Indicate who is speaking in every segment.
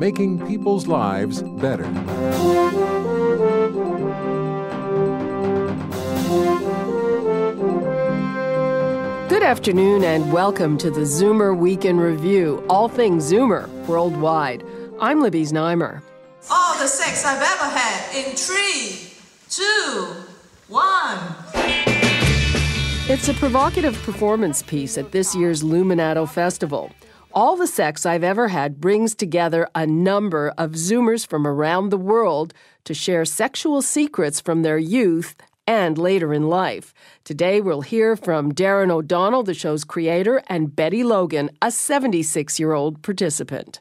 Speaker 1: making people's lives better.
Speaker 2: Good afternoon and welcome to the Zoomer Week in Review, all things Zoomer worldwide. I'm Libby Znaimer.
Speaker 3: All the sex I've ever had in three, two, one.
Speaker 2: It's a provocative performance piece at this year's Luminato Festival. All the Sex I've Ever Had brings together a number of Zoomers from around the world to share sexual secrets from their youth and later in life. Today, we'll hear from Darren O'Donnell, the show's creator, and Betty Logan, a 76 year old participant.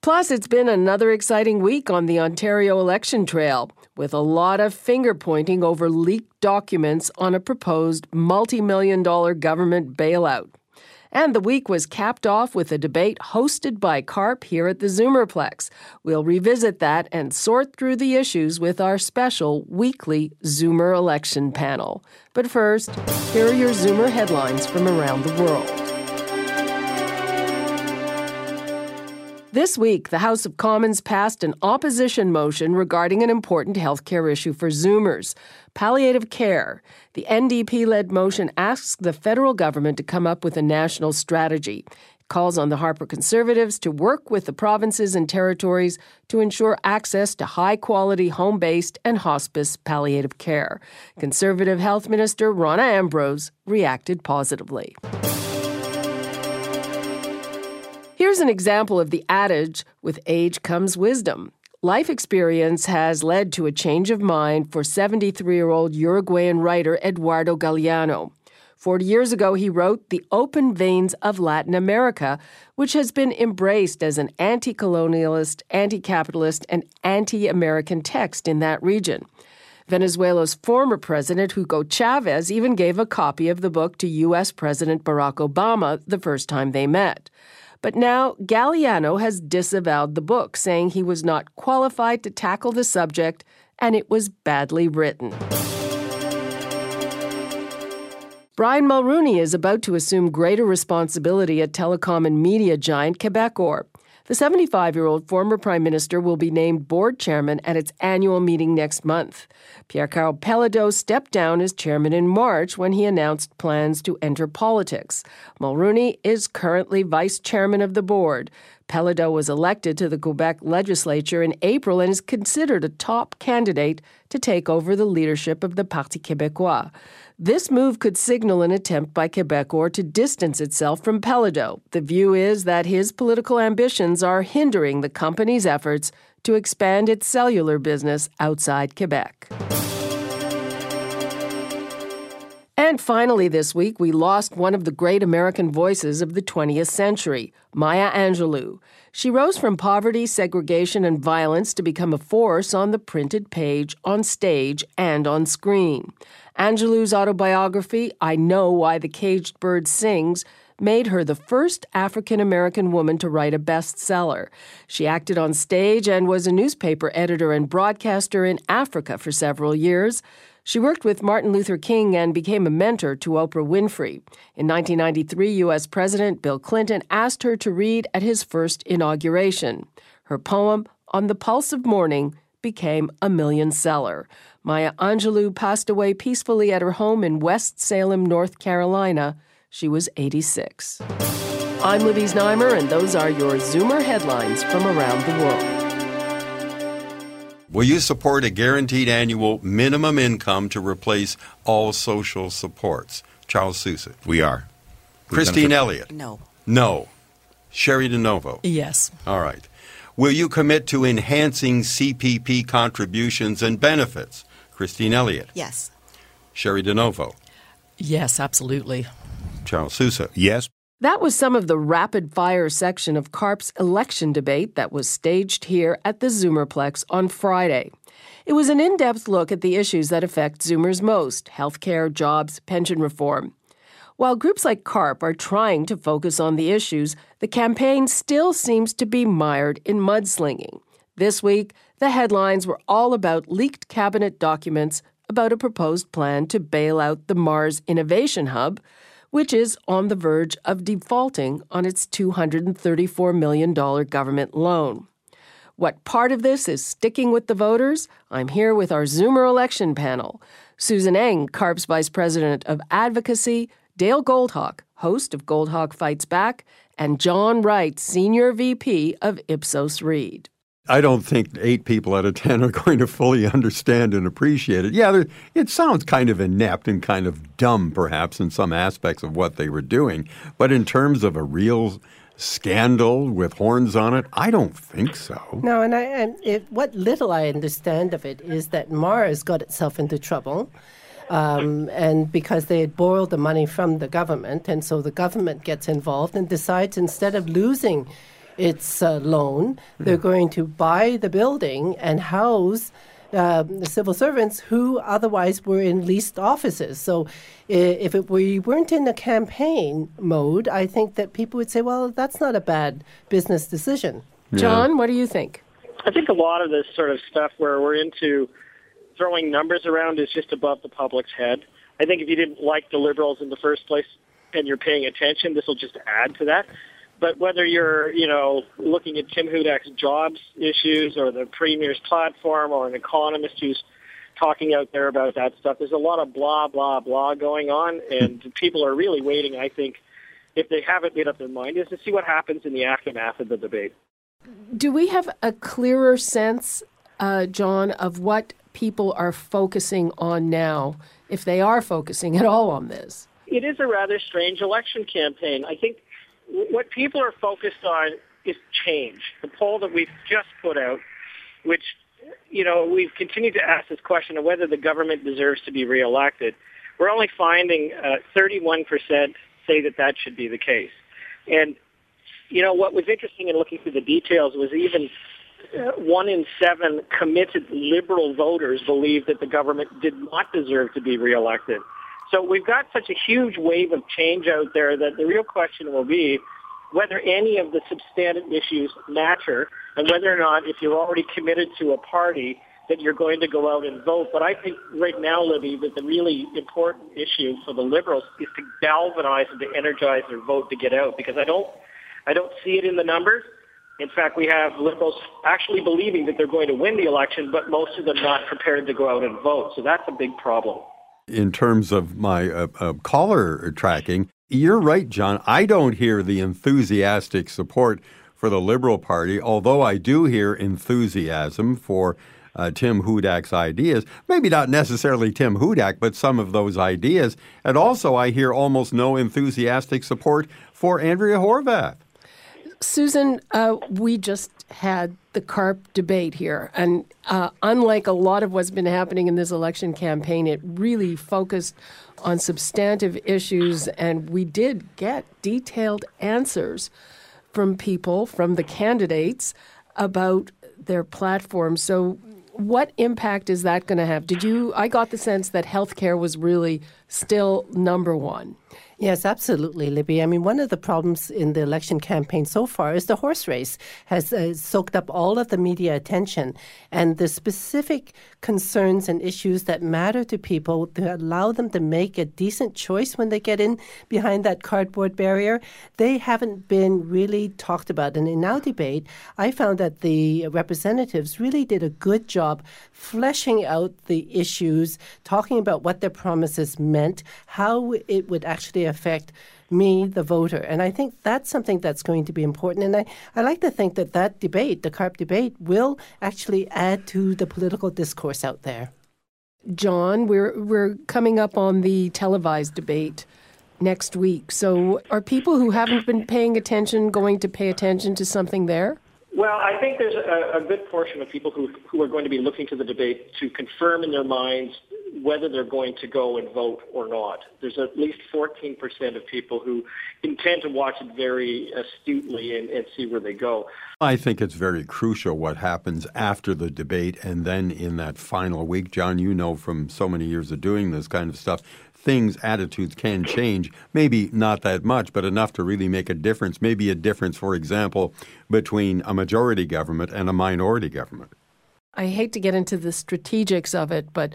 Speaker 2: Plus, it's been another exciting week on the Ontario election trail, with a lot of finger pointing over leaked documents on a proposed multi million dollar government bailout. And the week was capped off with a debate hosted by CARP here at the Zoomerplex. We'll revisit that and sort through the issues with our special weekly Zoomer election panel. But first, here are your Zoomer headlines from around the world. This week, the House of Commons passed an opposition motion regarding an important healthcare issue for Zoomers palliative care. The NDP led motion asks the federal government to come up with a national strategy. It calls on the Harper Conservatives to work with the provinces and territories to ensure access to high quality home based and hospice palliative care. Conservative Health Minister Rona Ambrose reacted positively. Here's an example of the adage with age comes wisdom. Life experience has led to a change of mind for 73 year old Uruguayan writer Eduardo Galeano. 40 years ago, he wrote The Open Veins of Latin America, which has been embraced as an anti colonialist, anti capitalist, and anti American text in that region. Venezuela's former president, Hugo Chavez, even gave a copy of the book to U.S. President Barack Obama the first time they met. But now Galeano has disavowed the book, saying he was not qualified to tackle the subject and it was badly written. Brian Mulroney is about to assume greater responsibility at telecom and media giant Quebecor. The 75 year old former Prime Minister will be named board chairman at its annual meeting next month. Pierre Karl Péladeau stepped down as chairman in March when he announced plans to enter politics. Mulroney is currently vice chairman of the board. Péladeau was elected to the Quebec legislature in April and is considered a top candidate to take over the leadership of the Parti Québécois. This move could signal an attempt by Quebecor to distance itself from Péladeau. The view is that his political ambitions are hindering the company's efforts to expand its cellular business outside Quebec. And finally, this week, we lost one of the great American voices of the 20th century, Maya Angelou. She rose from poverty, segregation, and violence to become a force on the printed page, on stage, and on screen. Angelou's autobiography, I Know Why the Caged Bird Sings, made her the first African American woman to write a bestseller. She acted on stage and was a newspaper editor and broadcaster in Africa for several years. She worked with Martin Luther King and became a mentor to Oprah Winfrey. In 1993, U.S. President Bill Clinton asked her to read at his first inauguration. Her poem, On the Pulse of Morning, became a million seller. Maya Angelou passed away peacefully at her home in Winston-Salem, North Carolina. She was 86. I'm Libby Znaimer, and those are your Zoomer headlines from around the world.
Speaker 4: Will you support a guaranteed annual minimum income to replace all social supports? Charles Sousa.
Speaker 5: We are.
Speaker 4: We've Christine Elliott.
Speaker 6: No.
Speaker 4: No. Cheri DiNovo.
Speaker 7: Yes.
Speaker 4: All right. Will you commit to enhancing CPP contributions and benefits? Christine Elliott.
Speaker 8: Yes.
Speaker 4: Cheri DiNovo.
Speaker 7: Yes, absolutely.
Speaker 4: Charles Sousa.
Speaker 5: Yes.
Speaker 2: That was some of the rapid fire section of CARP's election debate that was staged here at the Zoomerplex on Friday. It was an in depth look at the issues that affect Zoomers most healthcare, jobs, pension reform. While groups like CARP are trying to focus on the issues, the campaign still seems to be mired in mudslinging. This week, the headlines were all about leaked cabinet documents about a proposed plan to bail out the Mars Innovation Hub which is on the verge of defaulting on its $234 million government loan. What part of this is sticking with the voters? I'm here with our Zoomer election panel. Susan Eng, CARP's Vice President of Advocacy, Dale Goldhawk, host of Goldhawk Fights Back, and John Wright, Senior VP of Ipsos Reid.
Speaker 4: I don't think eight people out of ten are going to fully understand and appreciate it. Yeah, it sounds kind of inept and kind of dumb, perhaps, in some aspects of what they were doing. But in terms of a real scandal with horns on it, I don't think so.
Speaker 5: No, and, I, and it, what little I understand of it is that Mars got itself into trouble. Um, and because they had borrowed the money from the government, and so the government gets involved and decides instead of losing its uh, loan. They're hmm. going to buy the building and house uh, the civil servants who otherwise were in leased offices. So, if it, we weren't in a campaign mode, I think that people would say, "Well, that's not a bad business decision."
Speaker 2: Yeah. John, what do you think?
Speaker 7: I think a lot of this sort of stuff where we're into throwing numbers around is just above the public's head. I think if you didn't like the liberals in the first place and you're paying attention, this will just add to that. But whether you're, you know, looking at Tim Hudak's jobs issues or the Premier's platform or an economist who's talking out there about that stuff, there's a lot of blah, blah, blah going on. And people are really waiting, I think, if they haven't made up their mind, is to see what happens in the aftermath of the debate.
Speaker 2: Do we have a clearer sense, uh, John, of what people are focusing on now, if they are focusing at all on this?
Speaker 7: It is a rather strange election campaign. I think what people are focused on is change. The poll that we've just put out, which, you know, we've continued to ask this question of whether the government deserves to be reelected. We're only finding uh, 31% say that that should be the case. And, you know, what was interesting in looking through the details was even uh, one in seven committed liberal voters believe that the government did not deserve to be reelected. So we've got such a huge wave of change out there that the real question will be whether any of the substantive issues matter and whether or not if you're already committed to a party that you're going to go out and vote. But I think right now, Libby, that the really important issue for the Liberals is to galvanize and to energize their vote to get out because I don't, I don't see it in the numbers. In fact, we have Liberals actually believing that they're going to win the election, but most of them not prepared to go out and vote. So that's a big problem
Speaker 4: in terms of my uh, uh, caller tracking, you're right, John. I don't hear the enthusiastic support for the Liberal Party, although I do hear enthusiasm for uh, Tim Hudak's ideas. Maybe not necessarily Tim Hudak, but some of those ideas. And also, I hear almost no enthusiastic support for Andrea Horwath.
Speaker 2: Susan, uh, we just had the CARP debate here. And uh, unlike a lot of what's been happening in this election campaign, it really focused on substantive issues. And we did get detailed answers from people, from the candidates, about their platform. So, what impact is that going to have? Did you? I got the sense that healthcare was really still number one.
Speaker 5: Yes, absolutely, Libby. I mean, one of the problems in the election campaign so far is the horse race has uh, soaked up all of the media attention and the specific concerns and issues that matter to people to allow them to make a decent choice when they get in behind that cardboard barrier. They haven't been really talked about. And in our debate, I found that the representatives really did a good job fleshing out the issues, talking about what their promises meant, how it would actually affect me, the voter. And I think that's something that's going to be important. And I, I like to think that that debate, the CARP debate, will actually add to the political discourse out there.
Speaker 2: John, we're, we're coming up on the televised debate next week. So are people who haven't been paying attention going to pay attention to something there?
Speaker 7: Well, I think there's a, a good portion of people who, who are going to be looking to the debate to confirm in their minds whether they're going to go and vote or not. There's at least 14% of people who intend to watch it very astutely and, and, see where they go.
Speaker 4: I think it's very crucial what happens after the debate and then in that final week. John, you know from so many years of doing this kind of stuff, things, attitudes can change. Maybe not that much, but enough to really make a difference. Maybe a difference, for example, between a majority government and a minority government.
Speaker 2: I hate to get into the strategics of it, but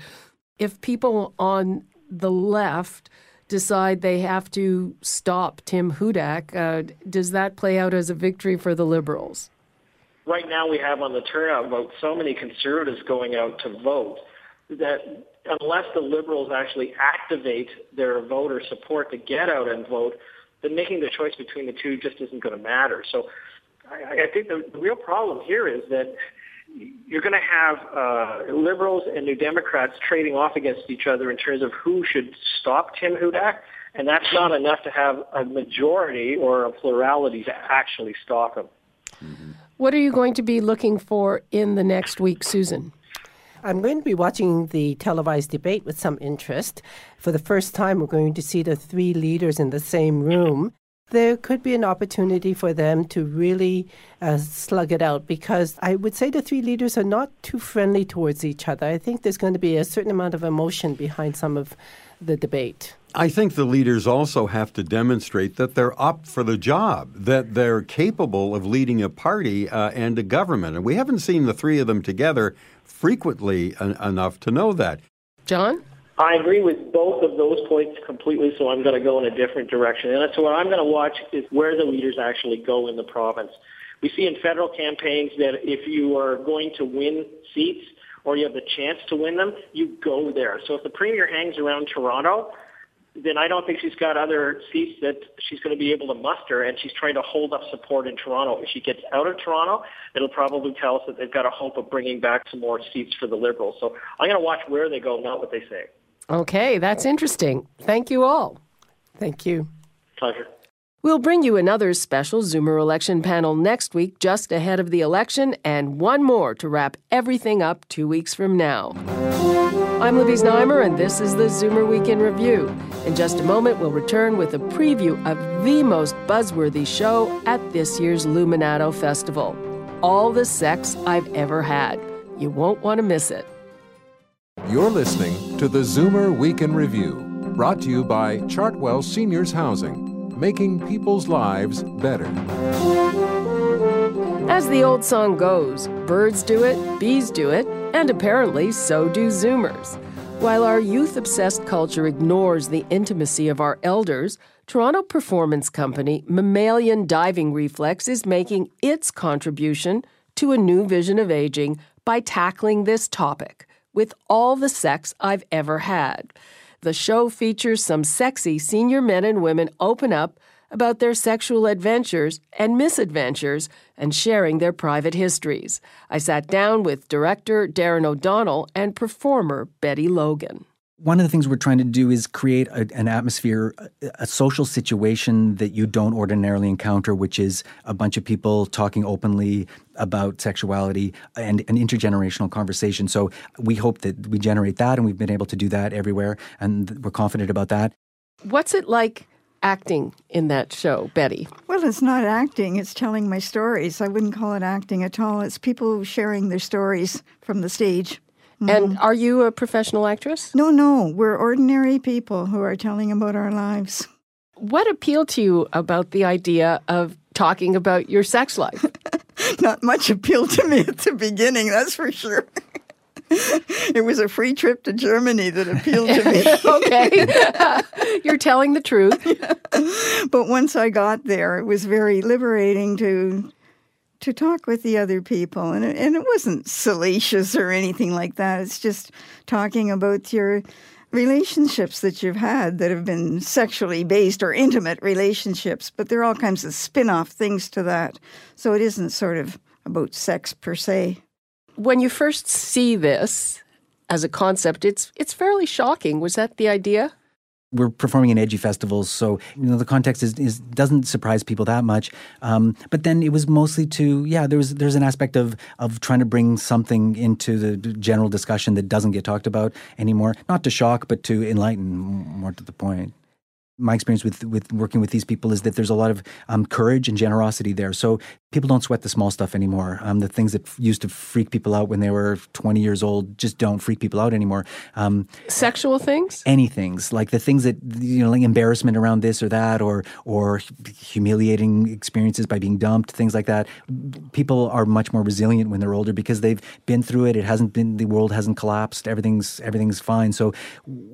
Speaker 2: if people on the left decide they have to stop Tim Hudak, uh, does that play out as a victory for the Liberals?
Speaker 7: Right now, we have on the turnout vote so many conservatives going out to vote that unless the Liberals actually activate their voter support to get out and vote, then making the choice between the two just isn't going to matter. So I, I think the, the real problem here is that you're going to have uh, liberals and New Democrats trading off against each other in terms of who should stop Tim Hudak, and that's not enough to have a majority or a plurality to actually stop him.
Speaker 2: Mm-hmm. What are you going to be looking for in the next week, Susan?
Speaker 5: I'm going to be watching the televised debate with some interest. For the first time, we're going to see the three leaders in the same room there could be an opportunity for them to really uh, slug it out because I would say the three leaders are not too friendly towards each other. I think there's going to be a certain amount of emotion behind some of the debate.
Speaker 4: I think the leaders also have to demonstrate that they're up for the job, that they're capable of leading a party uh, and a government. And we haven't seen the three of them together frequently en- enough to know that.
Speaker 2: John?
Speaker 7: I agree with both of those points completely, so I'm going to go in a different direction. And so what I'm going to watch is where the leaders actually go in the province. We see in federal campaigns that if you are going to win seats or you have the chance to win them, you go there. So if the premier hangs around Toronto, then I don't think she's got other seats that she's going to be able to muster, and she's trying to hold up support in Toronto. If she gets out of Toronto, it'll probably tell us that they've got a hope of bringing back some more seats for the Liberals. So I'm going to watch where they go, not what they say.
Speaker 2: Okay, that's interesting. Thank you all.
Speaker 5: Thank you.
Speaker 7: Pleasure.
Speaker 2: We'll bring you another special Zoomer election panel next week, just ahead of the election, and one more to wrap everything up two weeks from now. I'm Libby Znaimer, and this is the Zoomer Week in Review. In just a moment, we'll return with a preview of the most buzzworthy show at this year's Luminato Festival All the Sex I've Ever Had. You won't want to miss it.
Speaker 1: You're listening to the Zoomer Week in Review, brought to you by Chartwell Seniors Housing, making people's lives better.
Speaker 2: As the old song goes, birds do it, bees do it, and apparently so do Zoomers. While our youth obsessed culture ignores the intimacy of our elders, Toronto performance company Mammalian Diving Reflex is making its contribution to a new vision of aging by tackling this topic with all the sex I've ever had. The show features some sexy senior men and women open up about their sexual adventures and misadventures and sharing their private histories. I sat down with director Darren O'Donnell and performer Betty Logan
Speaker 8: one of the things we're trying to do is create a, an atmosphere, a, a, social situation that you don't ordinarily encounter, which is a bunch of people talking openly about sexuality and an intergenerational conversation. So we hope that we generate that, and we've been able to do that everywhere, and we're confident about that.
Speaker 2: What's it like? Acting in that show, Betty?
Speaker 9: Well, it's not acting, it's telling my stories. I wouldn't call it acting at all. It's people sharing their stories from the stage.
Speaker 2: Mm-hmm. And are you a professional actress?
Speaker 9: No, no. We're ordinary people who are telling about our lives.
Speaker 2: What appealed to you about the idea of talking about your sex life?
Speaker 9: Not much appealed to me at the beginning, that's for sure. it was a free trip to Germany that appealed to me.
Speaker 2: okay. You're telling the truth. Yeah.
Speaker 9: But once I got there, it was very liberating to to talk with the other people. And it, and it wasn't salacious or anything like that. It's just talking about your relationships that you've had that have been sexually based or intimate relationships, but there are all kinds of spin off things to that. So it isn't sort of about sex per se.
Speaker 2: When you first see this as a concept, it's it's fairly shocking. Was that the idea?
Speaker 8: We're performing in edgy festivals, so you know the context is, is doesn't surprise people that much. Um, but then it was mostly to yeah, there was there's an aspect of of trying to bring something into the general discussion that doesn't get talked about anymore, not to shock, but to enlighten more to the point my experience with with working with these people is that there's a lot of um, courage and generosity there. So people don't sweat the small stuff anymore. Um, the things that f- used to freak people out when they were 20 years old just don't freak people out anymore. Um,
Speaker 2: Sexual things,
Speaker 8: any things like the things that you know, like embarrassment around this or that, or or humiliating experiences by being dumped, things like that. People are much more resilient when they're older because they've been through it. It hasn't been the world hasn't collapsed. Everything's everything's fine. So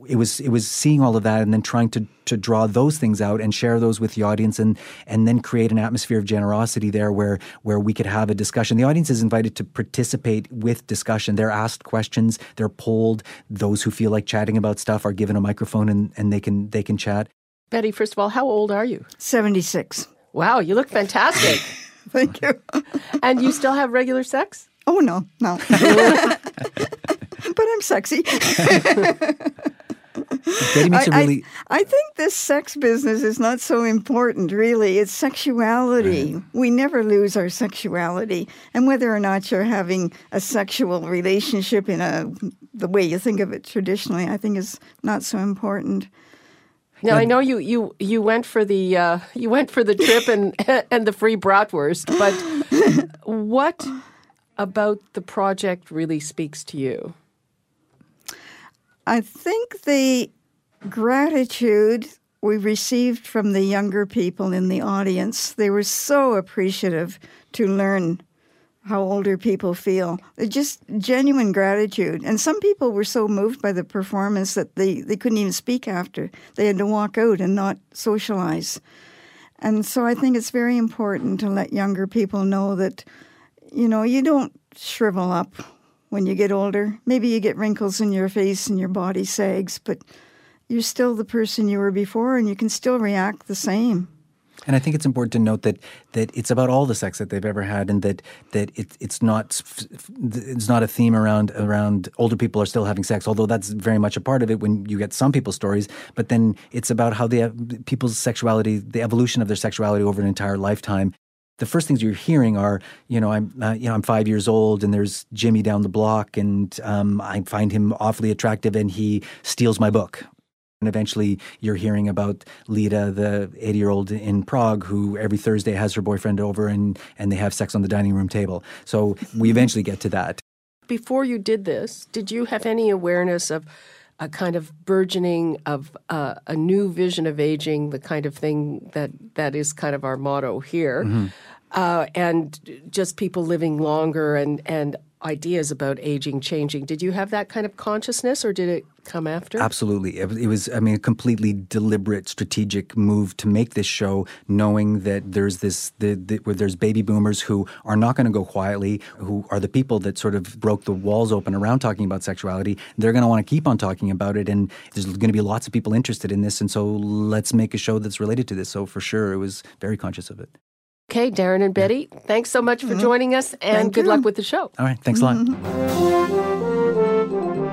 Speaker 8: it was it was seeing all of that and then trying to to draw those things out and share those with the audience and and then create an atmosphere of generosity there where where we could have a discussion. The audience is invited to participate with discussion. They're asked questions, they're polled. Those who feel like chatting about stuff are given a microphone and, and they can they can chat.
Speaker 2: Betty, first of all, how old are you?
Speaker 9: 76.
Speaker 2: Wow, you look fantastic.
Speaker 9: Thank you.
Speaker 2: and you still have regular sex?
Speaker 9: Oh, no, no. but I'm sexy.
Speaker 8: Betty makes a
Speaker 9: I,
Speaker 8: really.
Speaker 9: I, I think this sex business is not so important, really. It's sexuality.
Speaker 8: Right.
Speaker 9: We never lose our sexuality, and whether or not you're having a sexual relationship in a the way you think of it traditionally, I think is not so important.
Speaker 2: Now I know you you you went for the uh, you went for the trip and and the free bratwurst, but what about the project really speaks to you?
Speaker 9: I think the gratitude we received from the younger people in the audience, they were so appreciative to learn how older people feel. Uh, just genuine gratitude. And some people were so moved by the performance that they, they couldn't even speak after. They had to walk out and not socialize. And so I think it's very important to let younger people know that, you know, you don't shrivel up when you get older. Maybe you get wrinkles in your face and your body sags, but you're still the person you were before and you can still react the same.
Speaker 8: And I think it's important to note that that it's about all the sex that they've ever had, and that that it, it's not it's not a theme around around older people are still having sex. Although that's very much a part of it when you get some people's stories. But then it's about how the people's sexuality, the evolution of their sexuality over an entire lifetime, the first things you're hearing are, you know, I'm, uh, you know, I'm five years old, and there's Jimmy down the block, and um, I find him awfully attractive, and he steals my book. And eventually, you're hearing about Lita, the 80 year old in Prague, who every Thursday has her boyfriend over, and and they have sex on the dining room table. So we eventually get to that.
Speaker 2: Before you did this, did you have any awareness of? a kind of burgeoning of uh, a new vision of aging, the kind of thing that that is kind of our motto here, mm-hmm. uh, and just people living longer and and ideas about aging changing. Did you have that kind of consciousness, or did it come after?
Speaker 8: Absolutely. It was, I mean, a completely deliberate, strategic move to make this show, knowing that there's this, the, the, where there's baby boomers who are not going to go quietly, who are the people that sort of broke the walls open around talking about sexuality. They're going to want to keep on talking about it, and there's going to be lots of people interested in this. And so let's make a show that's related to this. So for sure, it was very conscious of it.
Speaker 2: Okay, Darren and Betty, thanks so much for mm-hmm. joining us and
Speaker 9: Thank
Speaker 2: good
Speaker 9: you.
Speaker 2: luck with the show.
Speaker 8: All right, thanks a lot.
Speaker 2: Mm-hmm.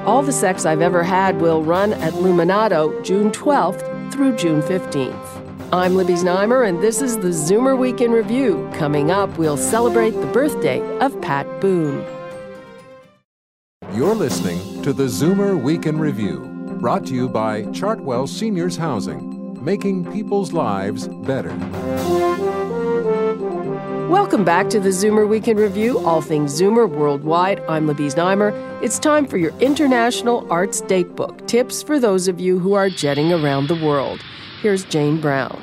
Speaker 2: All the Sex I've Ever Had will run at Luminato June 12th through June 15th. I'm Libby Znaimer, and this is the Zoomer Week in Review. Coming up, we'll celebrate the birthday of Pat Boone.
Speaker 1: You're listening to the Zoomer Week in Review, brought to you by Chartwell Seniors Housing, making people's lives better.
Speaker 2: Welcome back to the Zoomer Week in Review, all things Zoomer worldwide. I'm Libby Znaimer. It's time for your International Arts Datebook tips for those of you who are jetting around the world. Here's Jane Brown.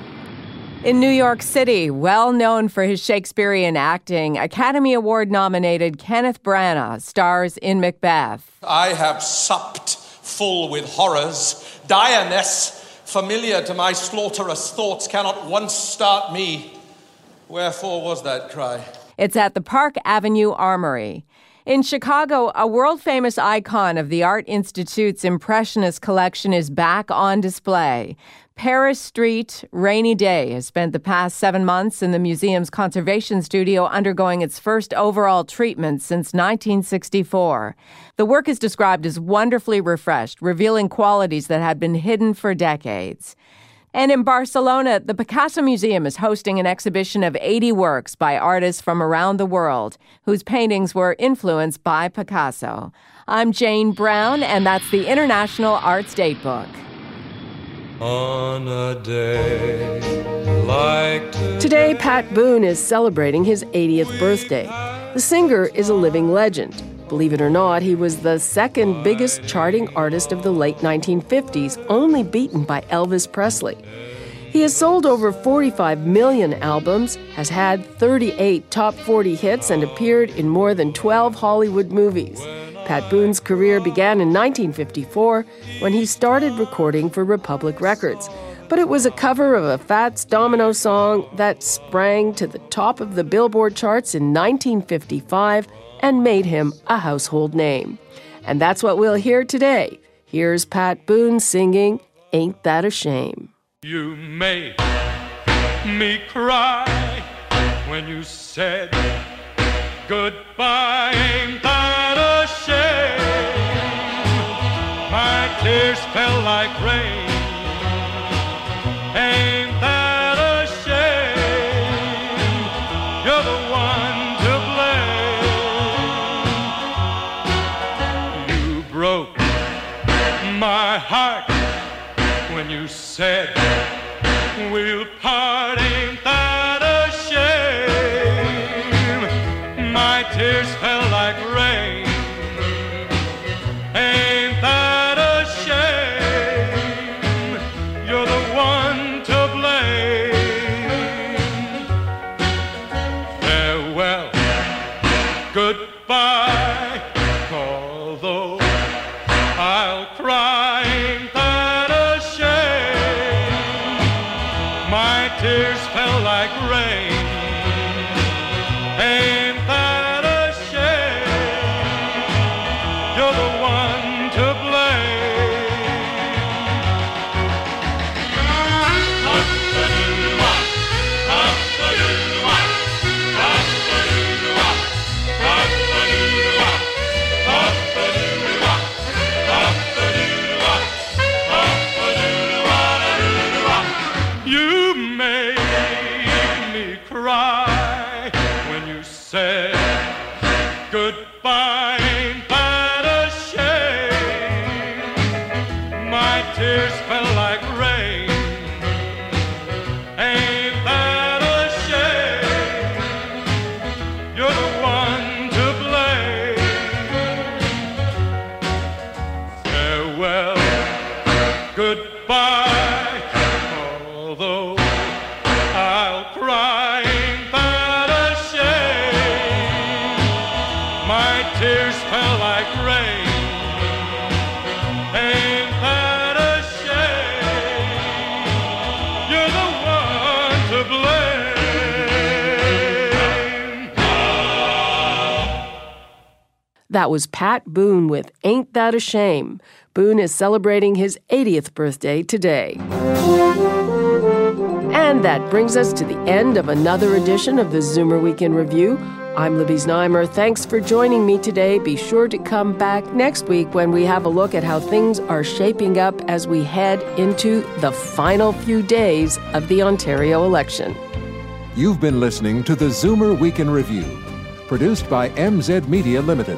Speaker 10: In New York City, well known for his Shakespearean acting, Academy Award nominated Kenneth Branagh stars in Macbeth.
Speaker 11: I have supped full with horrors. Direness, familiar to my slaughterous thoughts, cannot once start me. Wherefore was that cry?
Speaker 10: It's at the Park Avenue Armory. In Chicago, a world famous icon of the Art Institute's Impressionist collection is back on display. Paris Street Rainy Day has spent the past seven months in the museum's conservation studio undergoing its first overall treatment since 1964. The work is described as wonderfully refreshed, revealing qualities that had been hidden for decades. And in Barcelona, the Picasso Museum is hosting an exhibition of 80 works by artists from around the world whose paintings were influenced by Picasso. I'm Jane Brown, and that's the International Arts Datebook.
Speaker 12: On a day like today.
Speaker 2: Today, Pat Boone is celebrating his 80th birthday. The singer is a living legend. Believe it or not, he was the second biggest charting artist of the late 1950s, only beaten by Elvis Presley. He has sold over 45 million albums, has had 38 top 40 hits, and appeared in more than 12 Hollywood movies. Pat Boone's career began in 1954 when he started recording for Republic Records. But it was a cover of a Fats Domino song that sprang to the top of the Billboard charts in 1955 and made him a household name. And that's what we'll hear today. Here's Pat Boone singing Ain't That a Shame.
Speaker 12: You made me cry when you said goodbye. Ain't that a shame? My tears fell like rain. You said
Speaker 2: Pat Boone with Ain't That a Shame. Boone is celebrating his 80th birthday today. And that brings us to the end of another edition of the Zoomer Week in Review. I'm Libby Znaimer. Thanks for joining me today. Be sure to come back next week when we have a look at how things are shaping up as we head into the final few days of the Ontario election.
Speaker 1: You've been listening to the Zoomer Week in Review, produced by MZ Media Limited.